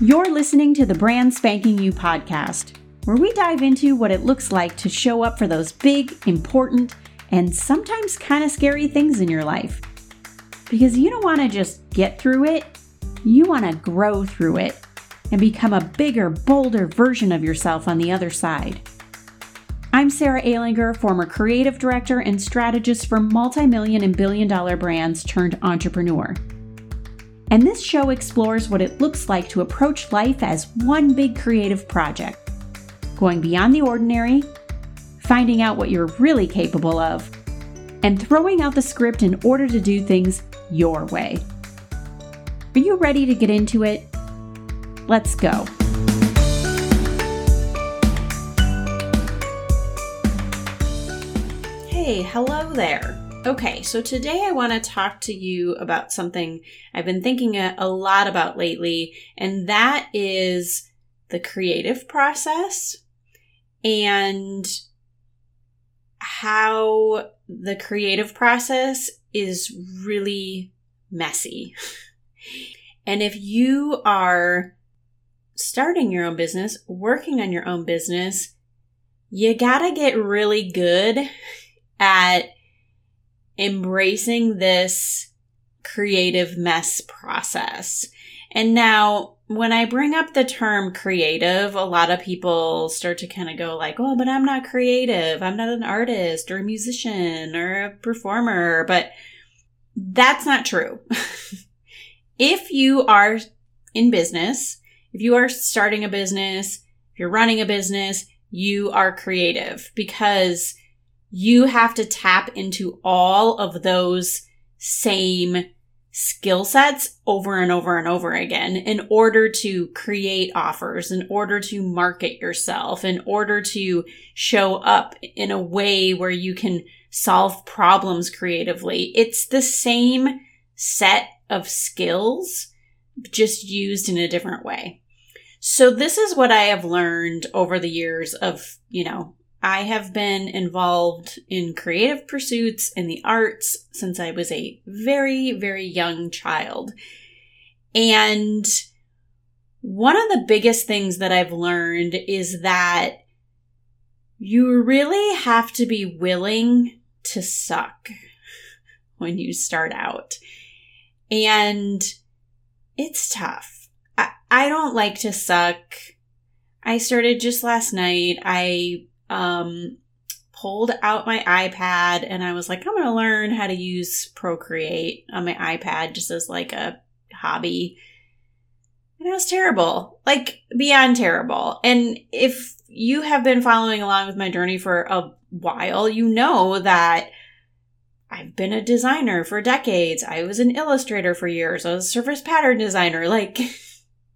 You're listening to the Brand Spanking You podcast, where we dive into what it looks like to show up for those big, important, and sometimes kind of scary things in your life. Because you don't want to just get through it, you want to grow through it and become a bigger, bolder version of yourself on the other side. I'm Sarah Alinger, former creative director and strategist for multi million and billion dollar brands turned entrepreneur. And this show explores what it looks like to approach life as one big creative project, going beyond the ordinary, finding out what you're really capable of, and throwing out the script in order to do things your way. Are you ready to get into it? Let's go. Hey, hello there. Okay, so today I want to talk to you about something I've been thinking a, a, lot about lately, and that is the creative process and how the creative process is really messy. and if you are starting your own business, working on your own business, you gotta get really good at embracing this creative mess process. And now, when I bring up the term creative, a lot of people start to kind of go like, "Oh, but I'm not creative. I'm not an artist or a musician or a performer." But that's not true. if you are in business, if you are starting a business, if you're running a business, you are creative because you have to tap into all of those same skill sets over and over and over again in order to create offers, in order to market yourself, in order to show up in a way where you can solve problems creatively. It's the same set of skills, just used in a different way. So this is what I have learned over the years of, you know, I have been involved in creative pursuits in the arts since I was a very, very young child. And one of the biggest things that I've learned is that you really have to be willing to suck when you start out. And it's tough. I, I don't like to suck. I started just last night. I um, pulled out my iPad and I was like, I'm going to learn how to use Procreate on my iPad just as like a hobby. And it was terrible, like beyond terrible. And if you have been following along with my journey for a while, you know that I've been a designer for decades. I was an illustrator for years. I was a surface pattern designer. Like,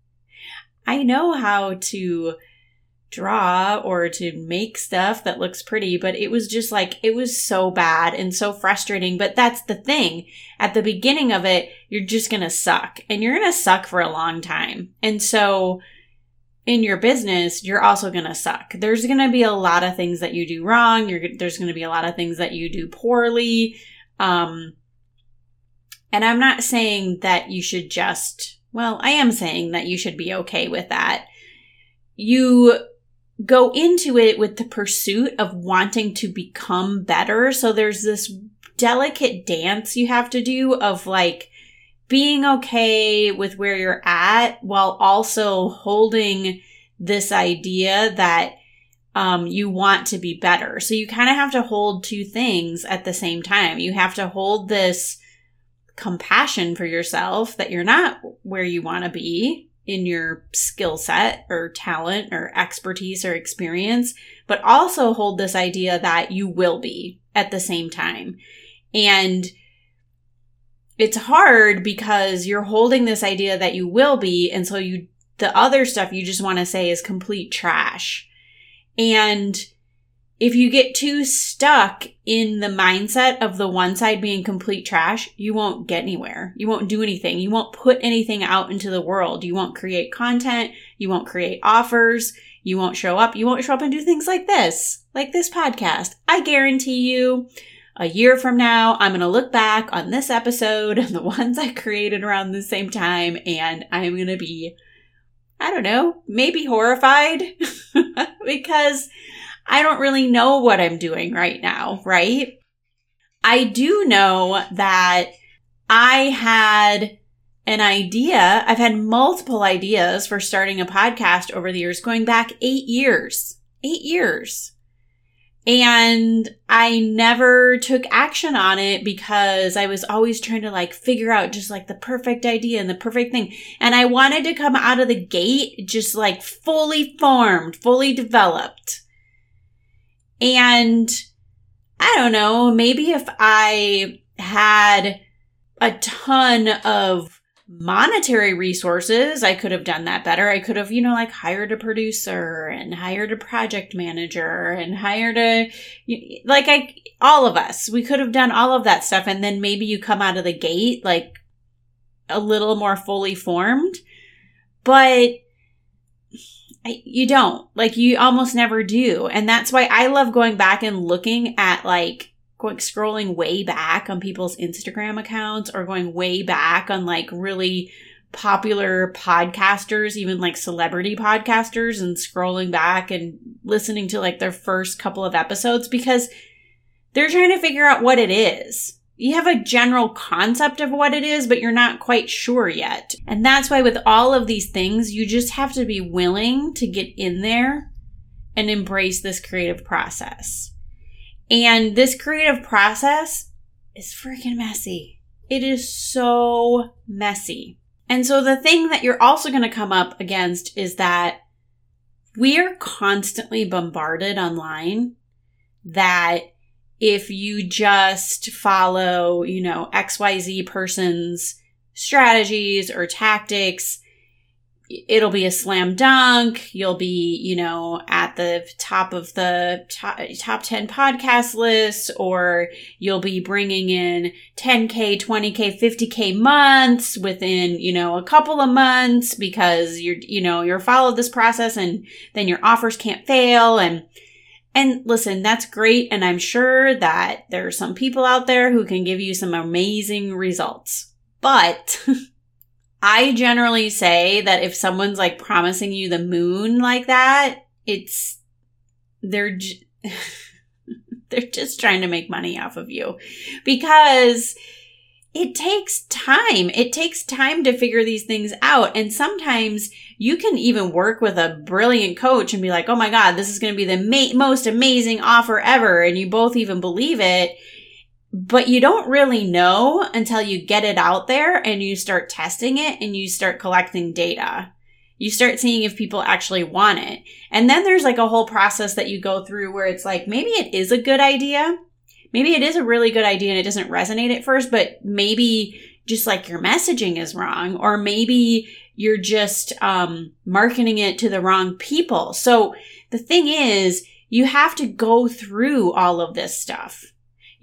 I know how to draw or to make stuff that looks pretty, but it was just like, it was so bad and so frustrating. But that's the thing. At the beginning of it, you're just going to suck and you're going to suck for a long time. And so in your business, you're also going to suck. There's going to be a lot of things that you do wrong. You're, there's going to be a lot of things that you do poorly. Um, and I'm not saying that you should just, well, I am saying that you should be okay with that. You go into it with the pursuit of wanting to become better. So there's this delicate dance you have to do of like being okay with where you're at while also holding this idea that um, you want to be better. So you kind of have to hold two things at the same time. You have to hold this compassion for yourself that you're not where you want to be in your skill set or talent or expertise or experience, but also hold this idea that you will be at the same time. And it's hard because you're holding this idea that you will be. And so you, the other stuff you just want to say is complete trash. And if you get too stuck in the mindset of the one side being complete trash, you won't get anywhere. You won't do anything. You won't put anything out into the world. You won't create content. You won't create offers. You won't show up. You won't show up and do things like this, like this podcast. I guarantee you a year from now, I'm going to look back on this episode and the ones I created around the same time, and I'm going to be I don't know, maybe horrified because I don't really know what I'm doing right now, right? I do know that I had an idea. I've had multiple ideas for starting a podcast over the years, going back eight years. Eight years. And I never took action on it because I was always trying to like figure out just like the perfect idea and the perfect thing. And I wanted to come out of the gate just like fully formed, fully developed. And I don't know, maybe if I had a ton of monetary resources, I could have done that better. I could have, you know, like hired a producer and hired a project manager and hired a, like, I, all of us, we could have done all of that stuff. And then maybe you come out of the gate like a little more fully formed, but You don't. Like, you almost never do. And that's why I love going back and looking at like, going scrolling way back on people's Instagram accounts or going way back on like really popular podcasters, even like celebrity podcasters, and scrolling back and listening to like their first couple of episodes because they're trying to figure out what it is. You have a general concept of what it is, but you're not quite sure yet. And that's why with all of these things, you just have to be willing to get in there and embrace this creative process. And this creative process is freaking messy. It is so messy. And so the thing that you're also going to come up against is that we are constantly bombarded online that if you just follow, you know, XYZ person's strategies or tactics, it'll be a slam dunk. You'll be, you know, at the top of the top, top 10 podcast list, or you'll be bringing in 10K, 20K, 50K months within, you know, a couple of months because you're, you know, you're followed this process and then your offers can't fail. And, and listen, that's great. And I'm sure that there are some people out there who can give you some amazing results. But I generally say that if someone's like promising you the moon like that, it's they're they're just trying to make money off of you because it takes time. It takes time to figure these things out. And sometimes you can even work with a brilliant coach and be like, oh my God, this is going to be the ma- most amazing offer ever. And you both even believe it but you don't really know until you get it out there and you start testing it and you start collecting data. You start seeing if people actually want it. And then there's like a whole process that you go through where it's like, maybe it is a good idea. Maybe it is a really good idea and it doesn't resonate at first, but maybe just like your messaging is wrong, or maybe you're just um, marketing it to the wrong people. So the thing is, you have to go through all of this stuff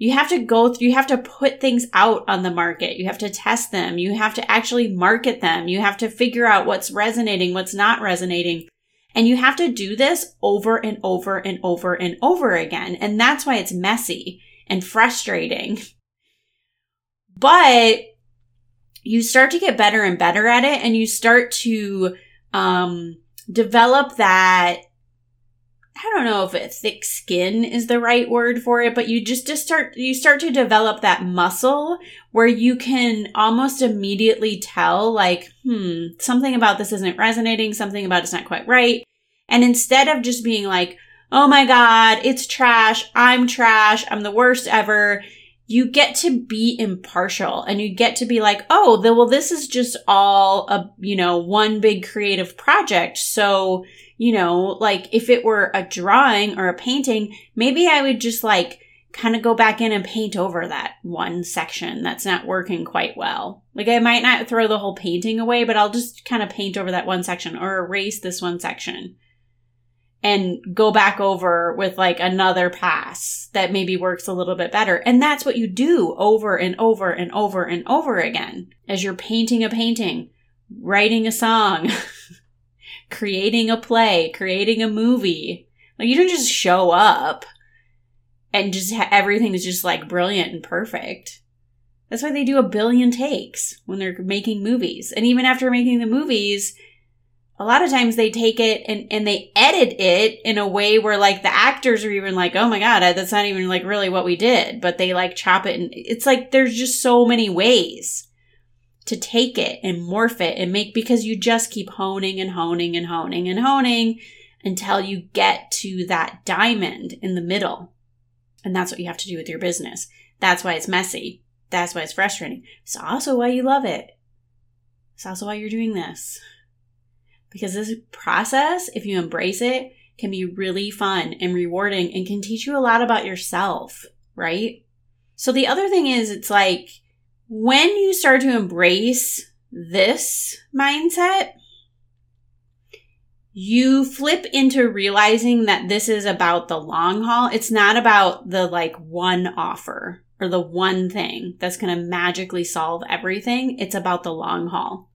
you have to go through, you have to put things out on the market. You have to test them. You have to actually market them. You have to figure out what's resonating, what's not resonating. And you have to do this over and over and over and over again. And that's why it's messy and frustrating. But you start to get better and better at it and you start to um, develop that I don't know if a thick skin is the right word for it, but you just, just start, you start to develop that muscle where you can almost immediately tell like, hmm, something about this isn't resonating, something about it's not quite right. And instead of just being like, oh my God, it's trash, I'm trash, I'm the worst ever, you get to be impartial and you get to be like, oh, the, well, this is just all a, you know, one big creative project. So, you know, like if it were a drawing or a painting, maybe I would just like kind of go back in and paint over that one section that's not working quite well. Like I might not throw the whole painting away, but I'll just kind of paint over that one section or erase this one section and go back over with like another pass that maybe works a little bit better. And that's what you do over and over and over and over again as you're painting a painting, writing a song. creating a play, creating a movie. Like you don't just show up and just ha- everything is just like brilliant and perfect. That's why they do a billion takes when they're making movies. And even after making the movies, a lot of times they take it and, and they edit it in a way where like the actors are even like, oh my God, that's not even like really what we did. But they like chop it. And it's like there's just so many ways to take it and morph it and make because you just keep honing and honing and honing and honing until you get to that diamond in the middle. And that's what you have to do with your business. That's why it's messy. That's why it's frustrating. It's also why you love it. It's also why you're doing this because this process, if you embrace it, can be really fun and rewarding and can teach you a lot about yourself, right? So the other thing is, it's like when you start to embrace this mindset, you flip into realizing that this is about the long haul. It's not about the like one offer or the one thing that's going to magically solve everything. It's about the long haul.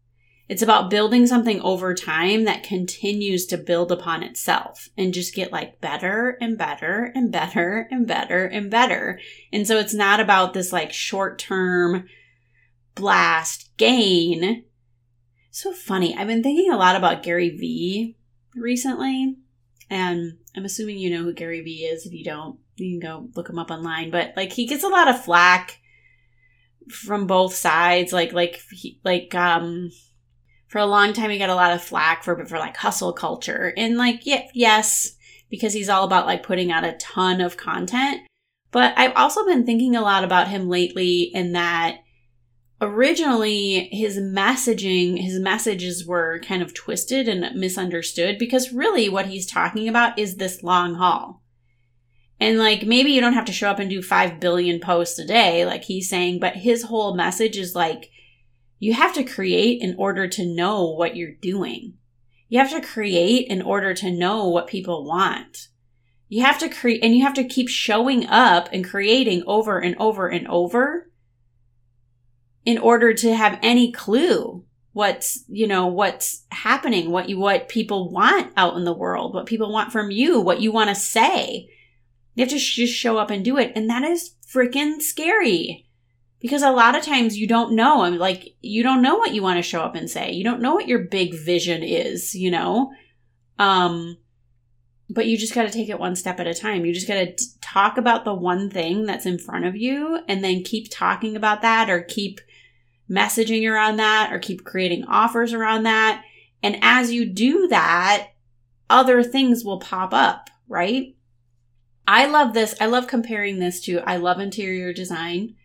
It's about building something over time that continues to build upon itself and just get like better and better and better and better and better. And so it's not about this like short term blast gain. So funny. I've been thinking a lot about Gary Vee recently. And I'm assuming you know who Gary Vee is. If you don't, you can go look him up online. But like he gets a lot of flack from both sides. Like like he, like um for a long time he got a lot of flack for for like hustle culture. And like yeah, yes because he's all about like putting out a ton of content. But i've also been thinking a lot about him lately in that originally his messaging his messages were kind of twisted and misunderstood because really what he's talking about is this long haul. And like maybe you don't have to show up and do 5 billion posts a day like he's saying but his whole message is like you have to create in order to know what you're doing. You have to create in order to know what people want. You have to create and you have to keep showing up and creating over and over and over in order to have any clue what's, you know, what's happening, what you, what people want out in the world, what people want from you, what you want to say. You have to just show up and do it. And that is freaking scary because a lot of times you don't know. I mean, like, you don't know what you want to show up and say. You don't know what your big vision is, you know? Um, but you just got to take it one step at a time. You just got to talk about the one thing that's in front of you and then keep talking about that or keep messaging around that or keep creating offers around that. And as you do that, other things will pop up, right? I love this. I love comparing this to I love interior design.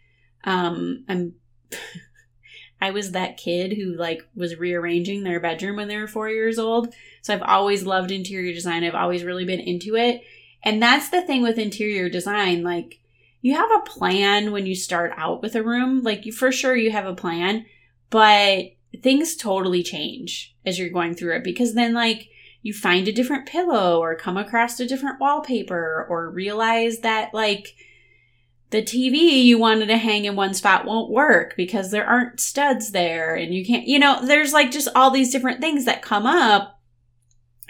Um, I'm, I was that kid who like was rearranging their bedroom when they were four years old. So I've always loved interior design. I've always really been into it. And that's the thing with interior design. Like you have a plan when you start out with a room. Like you, for sure you have a plan, but things totally change as you're going through it because then like you find a different pillow or come across a different wallpaper or realize that like the TV you wanted to hang in one spot won't work because there aren't studs there and you can't, you know, there's like just all these different things that come up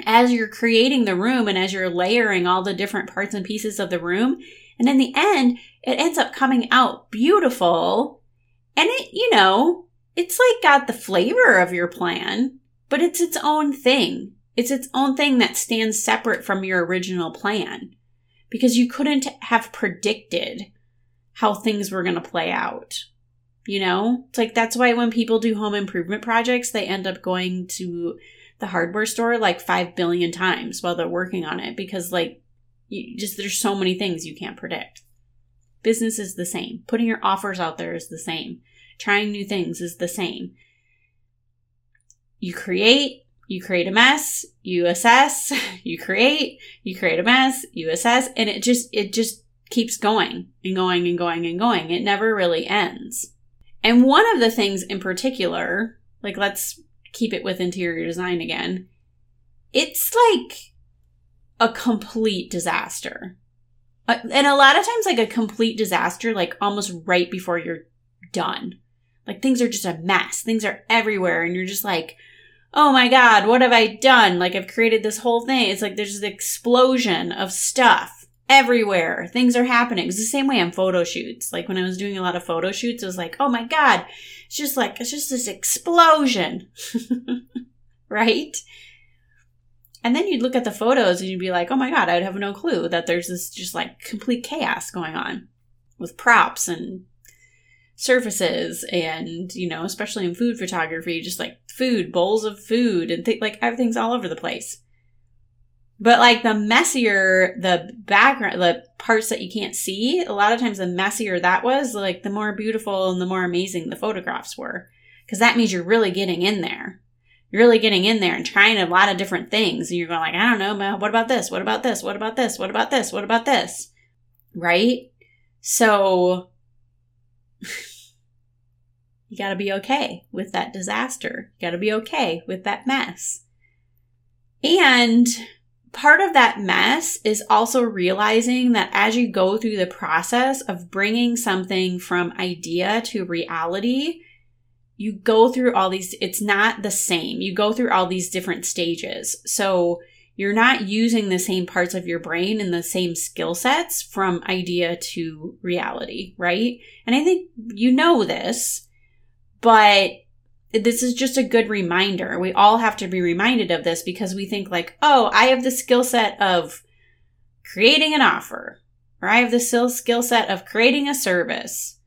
as you're creating the room and as you're layering all the different parts and pieces of the room. And in the end, it ends up coming out beautiful. And it, you know, it's like got the flavor of your plan, but it's its own thing. It's its own thing that stands separate from your original plan because you couldn't have predicted how things were going to play out. You know, it's like that's why when people do home improvement projects, they end up going to the hardware store like 5 billion times while they're working on it because, like, you just there's so many things you can't predict. Business is the same. Putting your offers out there is the same. Trying new things is the same. You create, you create a mess, you assess, you create, you create a mess, you assess, and it just, it just keeps going and going and going and going. It never really ends. And one of the things in particular, like let's keep it with interior design again, it's like a complete disaster. Uh, and a lot of times, like a complete disaster, like almost right before you're done. Like things are just a mess. Things are everywhere. And you're just like, oh my God, what have I done? Like I've created this whole thing. It's like there's this explosion of stuff everywhere. Things are happening. It's the same way on photo shoots. Like when I was doing a lot of photo shoots, it was like, oh my God, it's just like, it's just this explosion. right? And then you'd look at the photos and you'd be like, oh my God, I'd have no clue that there's this just like complete chaos going on with props and surfaces and, you know, especially in food photography, just like food, bowls of food and th- like everything's all over the place. But like the messier the background, the parts that you can't see, a lot of times the messier that was, like the more beautiful and the more amazing the photographs were. Because that means you're really getting in there. You're really getting in there and trying a lot of different things. And you're going like, I don't know, what about this? What about this? What about this? What about this? What about this? Right? So you got to be okay with that disaster. You got to be okay with that mess. And part of that mess is also realizing that as you go through the process of bringing something from idea to reality, you go through all these, it's not the same. You go through all these different stages. So you're not using the same parts of your brain and the same skill sets from idea to reality, right? And I think you know this, but this is just a good reminder. We all have to be reminded of this because we think like, oh, I have the skill set of creating an offer, or I have the skill set of creating a service.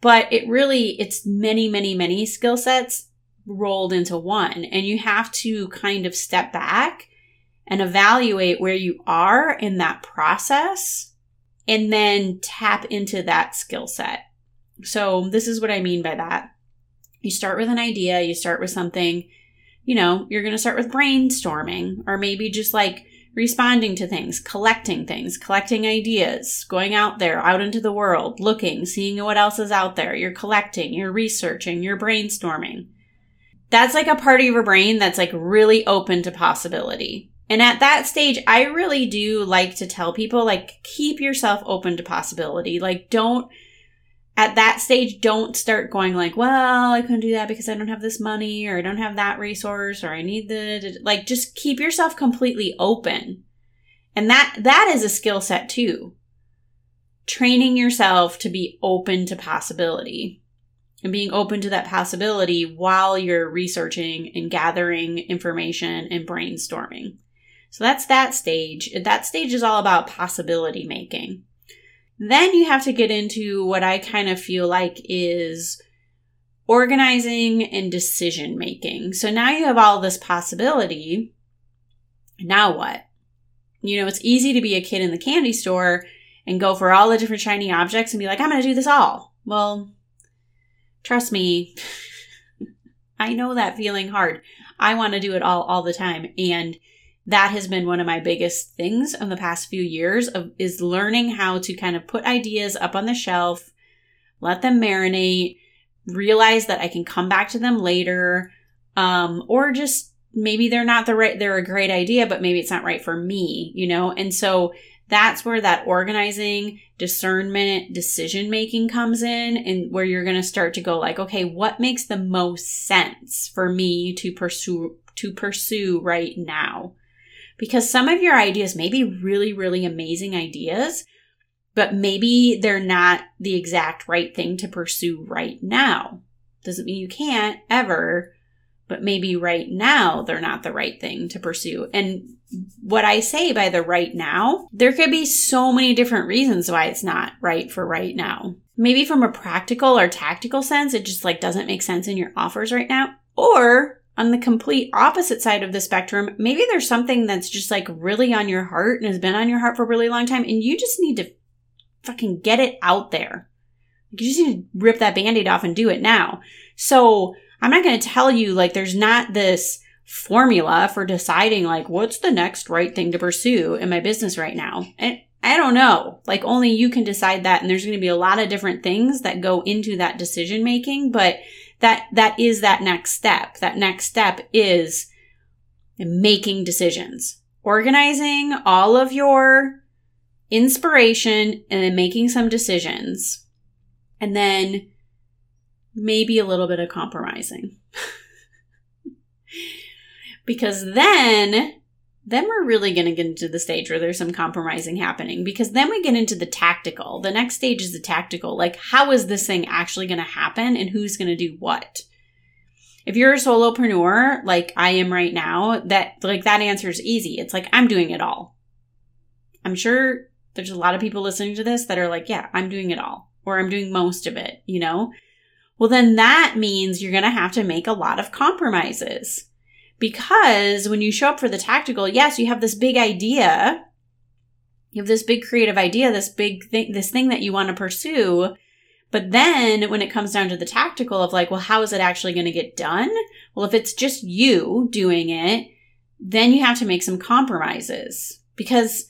But it really, it's many, many, many skill sets rolled into one. And you have to kind of step back and evaluate where you are in that process and then tap into that skill set. So this is what I mean by that. You start with an idea, you start with something, you know, you're going to start with brainstorming or maybe just like responding to things, collecting things, collecting ideas, going out there, out into the world, looking, seeing what else is out there. You're collecting, you're researching, you're brainstorming. That's like a part of your brain that's like really open to possibility. And at that stage, I really do like to tell people, like, keep yourself open to possibility. Like, don't at that stage, don't start going like, well, I couldn't do that because I don't have this money or I don't have that resource or I need the, like, just keep yourself completely open. And that, that is a skill set too. Training yourself to be open to possibility and being open to that possibility while you're researching and gathering information and brainstorming. So that's that stage. That stage is all about possibility making. Then you have to get into what I kind of feel like is organizing and decision making. So now you have all this possibility. Now what? You know, it's easy to be a kid in the candy store and go for all the different shiny objects and be like, I'm going to do this all. Well, trust me, I know that feeling hard. I want to do it all all the time. And that has been one of my biggest things in the past few years of, is learning how to kind of put ideas up on the shelf, let them marinate, realize that I can come back to them later, um, or just maybe they're not the right, they're a great idea, but maybe it's not right for me, you know? And so that's where that organizing, discernment, decision making comes in and where you're going to start to go like, okay, what makes the most sense for me to pursue, to pursue right now? Because some of your ideas may be really, really amazing ideas, but maybe they're not the exact right thing to pursue right now. Doesn't mean you can't ever, but maybe right now they're not the right thing to pursue. And what I say by the right now, there could be so many different reasons why it's not right for right now. Maybe from a practical or tactical sense, it just like doesn't make sense in your offers right now. Or on the complete opposite side of the spectrum, maybe there's something that's just like really on your heart and has been on your heart for a really long time, and you just need to fucking get it out there. You just need to rip that band aid off and do it now. So I'm not going to tell you like there's not this formula for deciding like what's the next right thing to pursue in my business right now. And I don't know. Like only you can decide that. And there's going to be a lot of different things that go into that decision making, but that that is that next step. That next step is making decisions, organizing all of your inspiration and then making some decisions. And then maybe a little bit of compromising. because then then we're really going to get into the stage where there's some compromising happening because then we get into the tactical. The next stage is the tactical. Like, how is this thing actually going to happen and who's going to do what? If you're a solopreneur like I am right now, that like that answer is easy. It's like I'm doing it all. I'm sure there's a lot of people listening to this that are like, yeah, I'm doing it all or I'm doing most of it, you know? Well, then that means you're going to have to make a lot of compromises. Because when you show up for the tactical, yes, you have this big idea. You have this big creative idea, this big thing, this thing that you want to pursue. But then when it comes down to the tactical of like, well, how is it actually going to get done? Well, if it's just you doing it, then you have to make some compromises because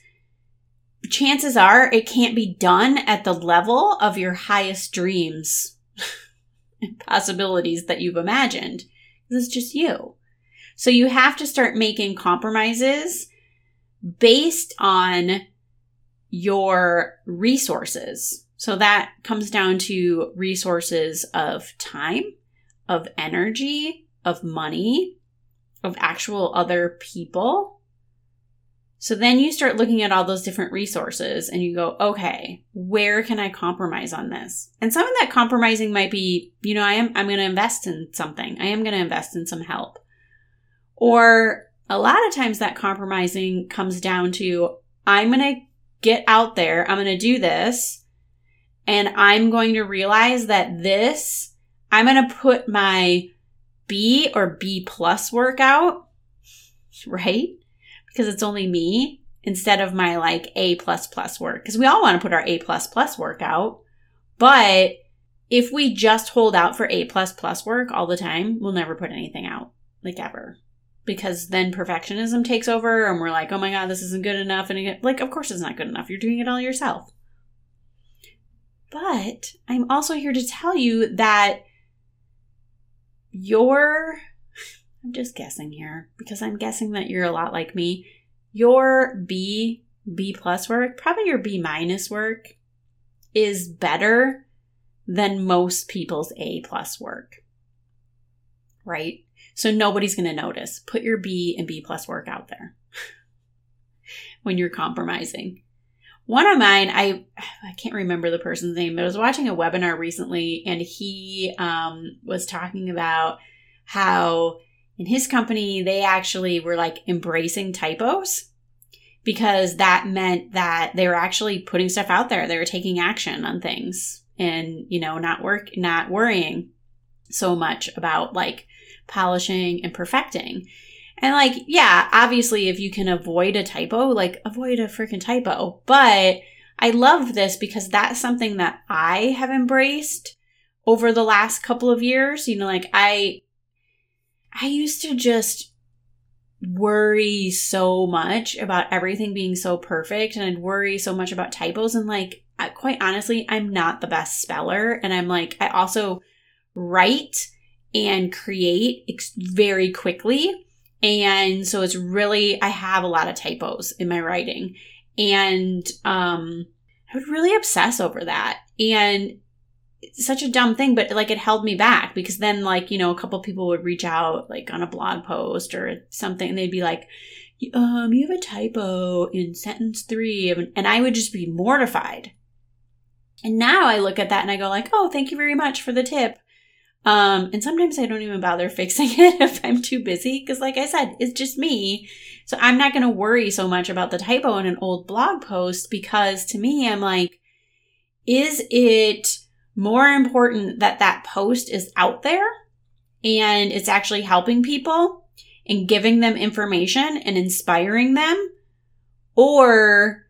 chances are it can't be done at the level of your highest dreams and possibilities that you've imagined. This is just you. So you have to start making compromises based on your resources. So that comes down to resources of time, of energy, of money, of actual other people. So then you start looking at all those different resources and you go, okay, where can I compromise on this? And some of that compromising might be, you know, I am, I'm going to invest in something. I am going to invest in some help. Or a lot of times that compromising comes down to I'm going to get out there, I'm going to do this, and I'm going to realize that this, I'm going to put my B or B plus workout, right? Because it's only me instead of my like A plus plus work. Because we all want to put our A plus plus work out. But if we just hold out for A plus plus work all the time, we'll never put anything out, like ever because then perfectionism takes over and we're like, oh my God, this isn't good enough. And like, of course it's not good enough. You're doing it all yourself. But I'm also here to tell you that your, I'm just guessing here because I'm guessing that you're a lot like me. Your B, B plus work, probably your B minus work is better than most people's A plus work. Right? So nobody's going to notice. Put your B and B plus work out there when you're compromising. One of mine, I I can't remember the person's name, but I was watching a webinar recently, and he um, was talking about how in his company they actually were like embracing typos because that meant that they were actually putting stuff out there. They were taking action on things and you know not work not worrying so much about like polishing, and perfecting. And like, yeah, obviously, if you can avoid a typo, like avoid a freaking typo. But I love this because that's something that I have embraced over the last couple of years. You know, like I, I used to just worry so much about everything being so perfect and I'd worry so much about typos. And like, quite honestly, I'm not the best speller. And I'm like, I also write and create very quickly. And so it's really, I have a lot of typos in my writing. And um, I would really obsess over that. And such a dumb thing, but like it held me back because then, like, you know, a couple people would reach out, like on a blog post or something, and they'd be like, um, you have a typo in sentence three. And I would just be mortified. And now I look at that and I go like, oh, thank you very much for the tip. Um, and sometimes I don't even bother fixing it if I'm too busy because, like I said, it's just me. So I'm not going to worry so much about the typo in an old blog post because to me, I'm like, is it more important that that post is out there and it's actually helping people and giving them information and inspiring them? Or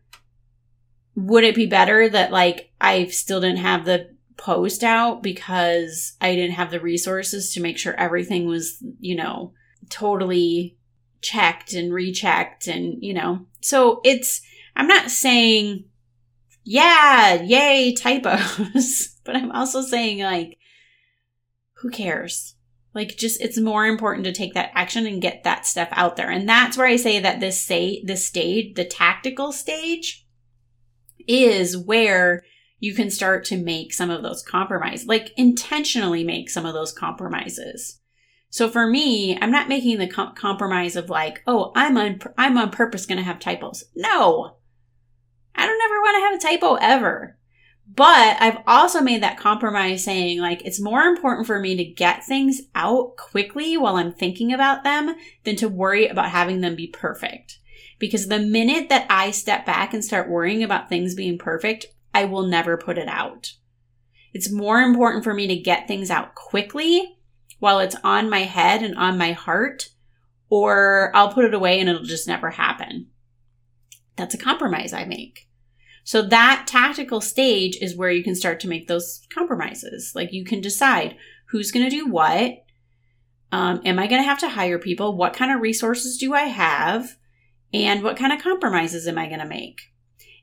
would it be better that like I still didn't have the post out because I didn't have the resources to make sure everything was, you know, totally checked and rechecked and, you know. So it's I'm not saying yeah, yay typos, but I'm also saying like who cares? Like just it's more important to take that action and get that stuff out there. And that's where I say that this say this stage, the tactical stage is where you can start to make some of those compromises, like intentionally make some of those compromises. So for me, I'm not making the com- compromise of like, oh, I'm on I'm on purpose going to have typos. No, I don't ever want to have a typo ever. But I've also made that compromise saying, like, it's more important for me to get things out quickly while I'm thinking about them than to worry about having them be perfect. Because the minute that I step back and start worrying about things being perfect, I will never put it out. It's more important for me to get things out quickly while it's on my head and on my heart, or I'll put it away and it'll just never happen. That's a compromise I make. So that tactical stage is where you can start to make those compromises. Like you can decide who's going to do what. Um, am I going to have to hire people? What kind of resources do I have? And what kind of compromises am I going to make?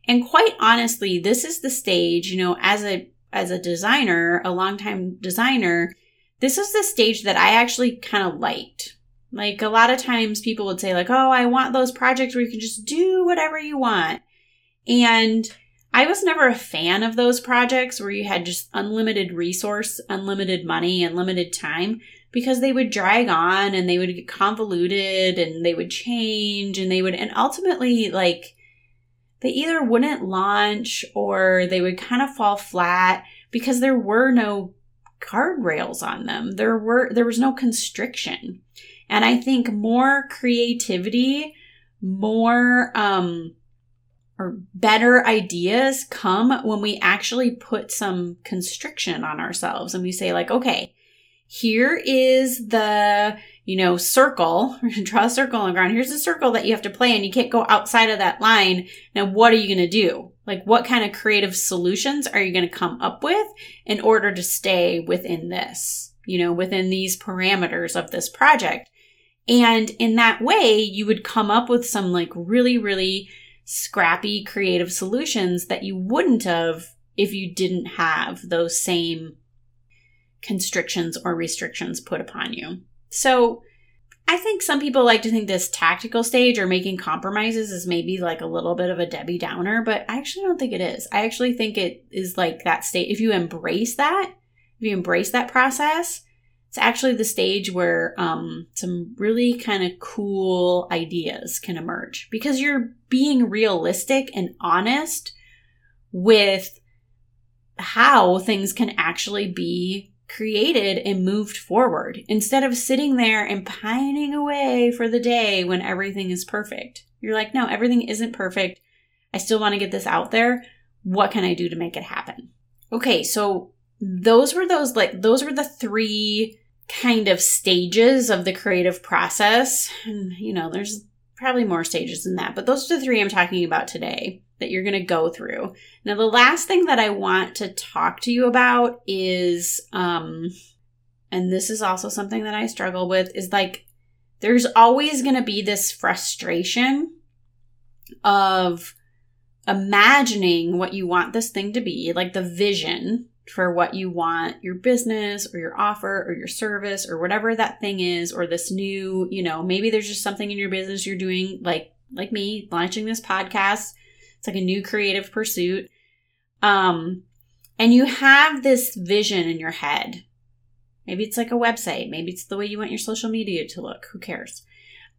And quite honestly, this is the stage, you know, as a as a designer, a longtime designer, this is the stage that I actually kind of liked. Like a lot of times people would say like, "Oh, I want those projects where you can just do whatever you want." And I was never a fan of those projects where you had just unlimited resource, unlimited money, and limited time because they would drag on and they would get convoluted and they would change and they would, and ultimately, like, they either wouldn't launch or they would kind of fall flat because there were no guardrails on them. There were, there was no constriction. And I think more creativity, more, um, or better ideas come when we actually put some constriction on ourselves and we say like okay here is the you know circle draw a circle on the ground. Here's a circle that you have to play and you can't go outside of that line. Now what are you going to do? Like what kind of creative solutions are you going to come up with in order to stay within this you know within these parameters of this project? And in that way you would come up with some like really really scrappy creative solutions that you wouldn't have if you didn't have those same constrictions or restrictions put upon you. So, I think some people like to think this tactical stage or making compromises is maybe like a little bit of a Debbie Downer, but I actually don't think it is. I actually think it is like that state. If you embrace that, if you embrace that process, it's actually the stage where um, some really kind of cool ideas can emerge because you're being realistic and honest with how things can actually be created and moved forward instead of sitting there and pining away for the day when everything is perfect. You're like, no, everything isn't perfect. I still want to get this out there. What can I do to make it happen? Okay, so those were those like those were the three kind of stages of the creative process. And, you know, there's probably more stages than that, but those are the three I'm talking about today that you're going to go through. Now, the last thing that I want to talk to you about is, um, and this is also something that I struggle with, is like there's always going to be this frustration of imagining what you want this thing to be, like the vision for what you want your business or your offer or your service or whatever that thing is or this new you know maybe there's just something in your business you're doing like like me launching this podcast. It's like a new creative pursuit. Um and you have this vision in your head. Maybe it's like a website. Maybe it's the way you want your social media to look. Who cares?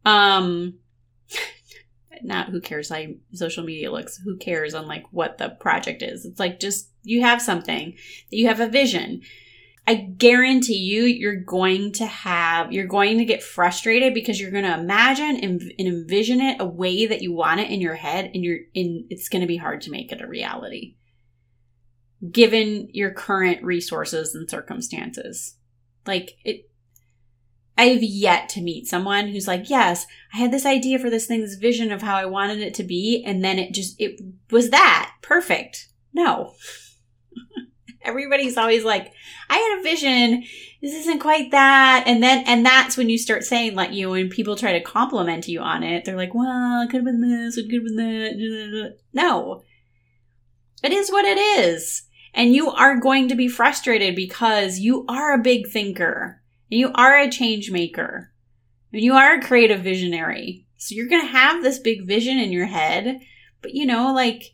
Um not who cares how social media looks who cares on like what the project is. It's like just you have something that you have a vision. I guarantee you you're going to have you're going to get frustrated because you're going to imagine and, and envision it a way that you want it in your head and you're in it's going to be hard to make it a reality. Given your current resources and circumstances. Like it I've yet to meet someone who's like, yes, I had this idea for this thing, this vision of how I wanted it to be. And then it just, it was that perfect. No. Everybody's always like, I had a vision. This isn't quite that. And then, and that's when you start saying like, you know, when people try to compliment you on it, they're like, well, it could have been this, it could have been that. No. It is what it is. And you are going to be frustrated because you are a big thinker you are a change maker. And you are a creative visionary. So you're going to have this big vision in your head, but you know, like,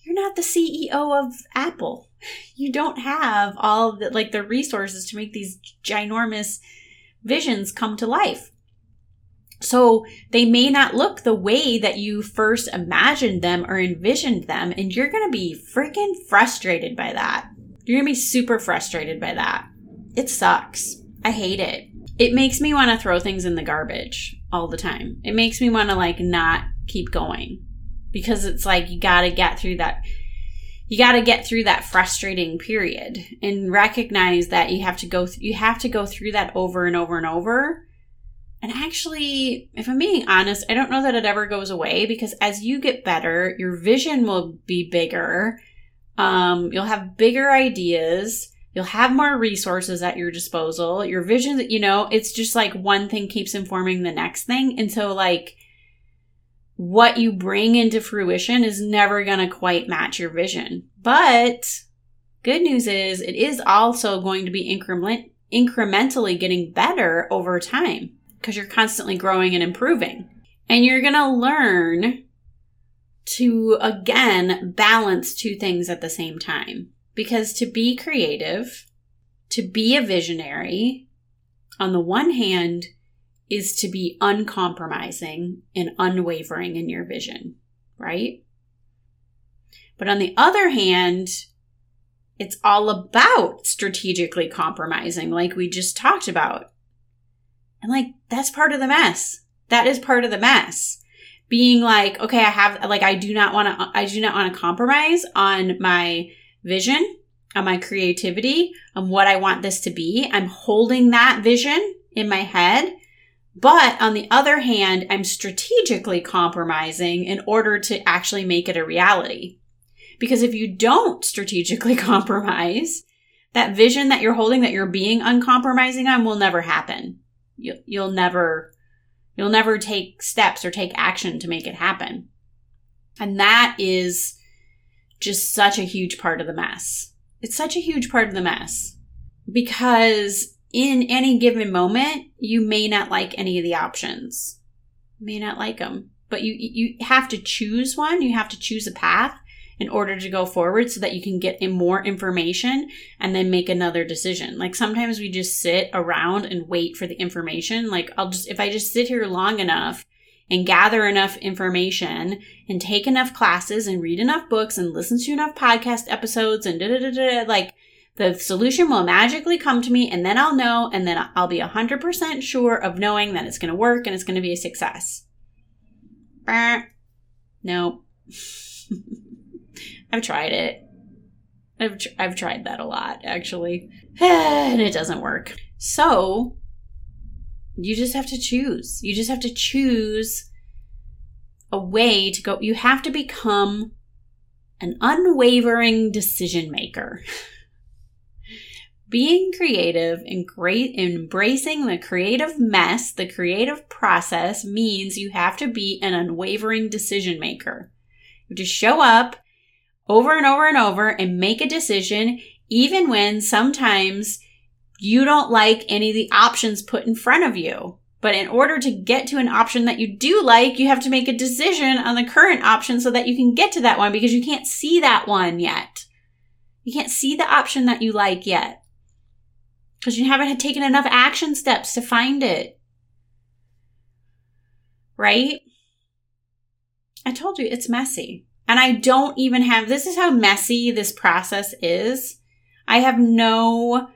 you're not the CEO of Apple. You don't have all the, like, the resources to make these ginormous visions come to life. So they may not look the way that you first imagined them or envisioned them. And you're to be freaking frustrated by that. You're to be super frustrated by that. It sucks. I hate it. It makes me want to throw things in the garbage all the time. It makes me want to like not keep going because it's like you got to get through that you got to get through that frustrating period and recognize that you have to go th- you have to go through that over and over and over and actually if i'm being honest i don't know that it ever goes away because as you get better your vision will be bigger um, you'll have bigger ideas you'll have more resources at your disposal your vision you know it's just like one thing keeps informing the next thing and so like what you bring into fruition is never going to quite match your vision. But good news is it is also going to be increment, incrementally getting better over time because you're constantly growing and improving. And you're going to learn to again balance two things at the same time. Because to be creative, to be a visionary, on the one hand, is to be uncompromising and unwavering in your vision, right? But on the other hand, it's all about strategically compromising, like we just talked about. And like, that's part of the mess. That is part of the mess. Being like, okay, I have, like, I do not want to, I do not want to compromise on my vision, on my creativity, on what I want this to be. I'm holding that vision in my head but on the other hand, I'm strategically compromising in order to actually make it a reality. Because if you don't strategically compromise, that vision that you're holding that you're being uncompromising on will never happen. You'll, you'll never, you'll never take steps or take action to make it happen. And that is just such a huge part of the mess. It's such a huge part of the mess because in any given moment, you may not like any of the options. You may not like them, but you you have to choose one. You have to choose a path in order to go forward so that you can get in more information and then make another decision. Like sometimes we just sit around and wait for the information. Like I'll just if I just sit here long enough and gather enough information and take enough classes and read enough books and listen to enough podcast episodes and da da da da like the solution will magically come to me and then I'll know and then I'll be 100% sure of knowing that it's going to work and it's going to be a success. Nope. I've tried it. I've, tr- I've tried that a lot, actually. and it doesn't work. So, you just have to choose. You just have to choose a way to go. You have to become an unwavering decision maker. being creative and great embracing the creative mess, the creative process means you have to be an unwavering decision maker. You just show up over and over and over and make a decision, even when sometimes you don't like any of the options put in front of you. But in order to get to an option that you do like, you have to make a decision on the current option so that you can get to that one because you can't see that one yet. You can't see the option that you like yet because you haven't taken enough action steps to find it. Right? I told you it's messy. And I don't even have this is how messy this process is. I have no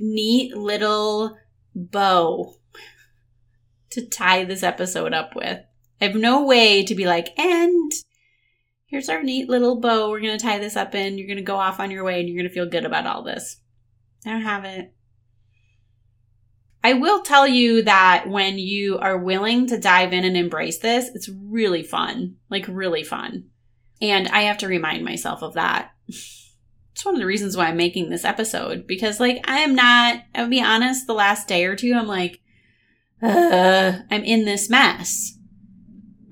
neat little bow to tie this episode up with. I have no way to be like, and here's our neat little bow. We're going to tie this up in. You're going to go off on your way and you're going to feel good about all this. I don't have it. I will tell you that when you are willing to dive in and embrace this, it's really fun. Like, really fun. And I have to remind myself of that. It's one of the reasons why I'm making this episode because, like, I am not, I'll be honest, the last day or two, I'm like, uh, I'm in this mess.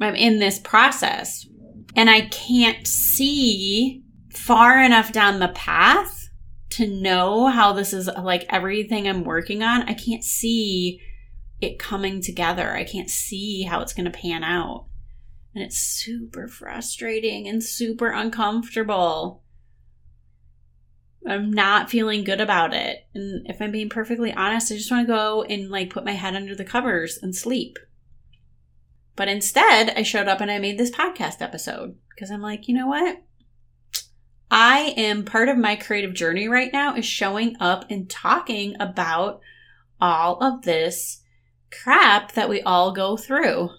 I'm in this process. And I can't see far enough down the path to know how this is like everything I'm working on, I can't see it coming together. I can't see how it's going to pan out. And it's super frustrating and super uncomfortable. I'm not feeling good about it. And if I'm being perfectly honest, I just want to go and like put my head under the covers and sleep. But instead, I showed up and I made this podcast episode because I'm like, you know what? I am part of my creative journey right now is showing up and talking about all of this crap that we all go through.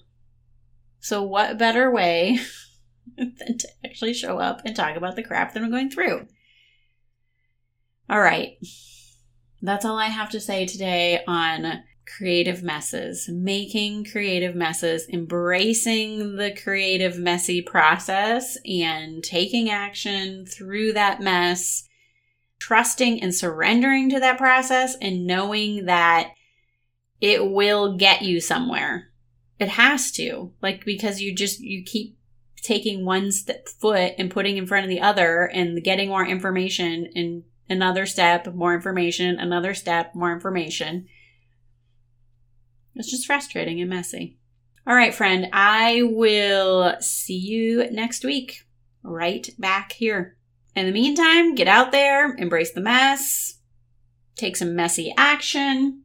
So, what better way than to actually show up and talk about the crap that I'm going through? All right. That's all I have to say today on creative messes, making creative messes, embracing the creative, messy process, and taking action through that mess, trusting and surrendering to that process, and knowing that it will get you somewhere. It has to, like, because you just, you keep taking one step foot and putting in front of the other and getting more information and another step, more information, another step, more information it's just frustrating and messy. All right, friend, I will see you next week, right back here. In the meantime, get out there, embrace the mess, take some messy action,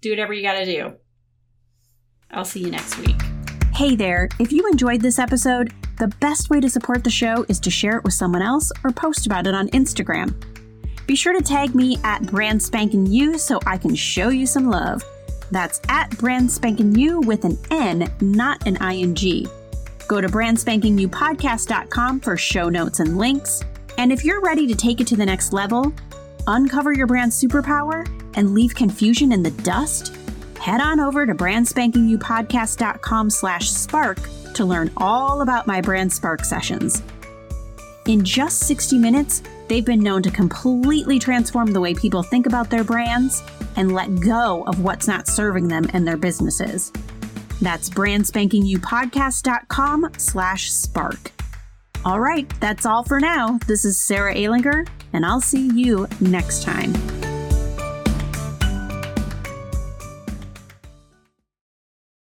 do whatever you got to do. I'll see you next week. Hey there, if you enjoyed this episode, the best way to support the show is to share it with someone else or post about it on Instagram. Be sure to tag me at Brand Spanking You so I can show you some love. That's at Brand Spanking You with an N, not an ING. Go to brandspankingyoupodcast.com for show notes and links. And if you're ready to take it to the next level, uncover your brand superpower, and leave confusion in the dust, head on over to brandspankingyoupodcast.com slash spark to learn all about my Brand Spark sessions. In just 60 minutes, they've been known to completely transform the way people think about their brands and let go of what's not serving them and their businesses. That's brandspankingyoupodcast.com slash spark. All right, that's all for now. This is Sarah Alinger, and I'll see you next time.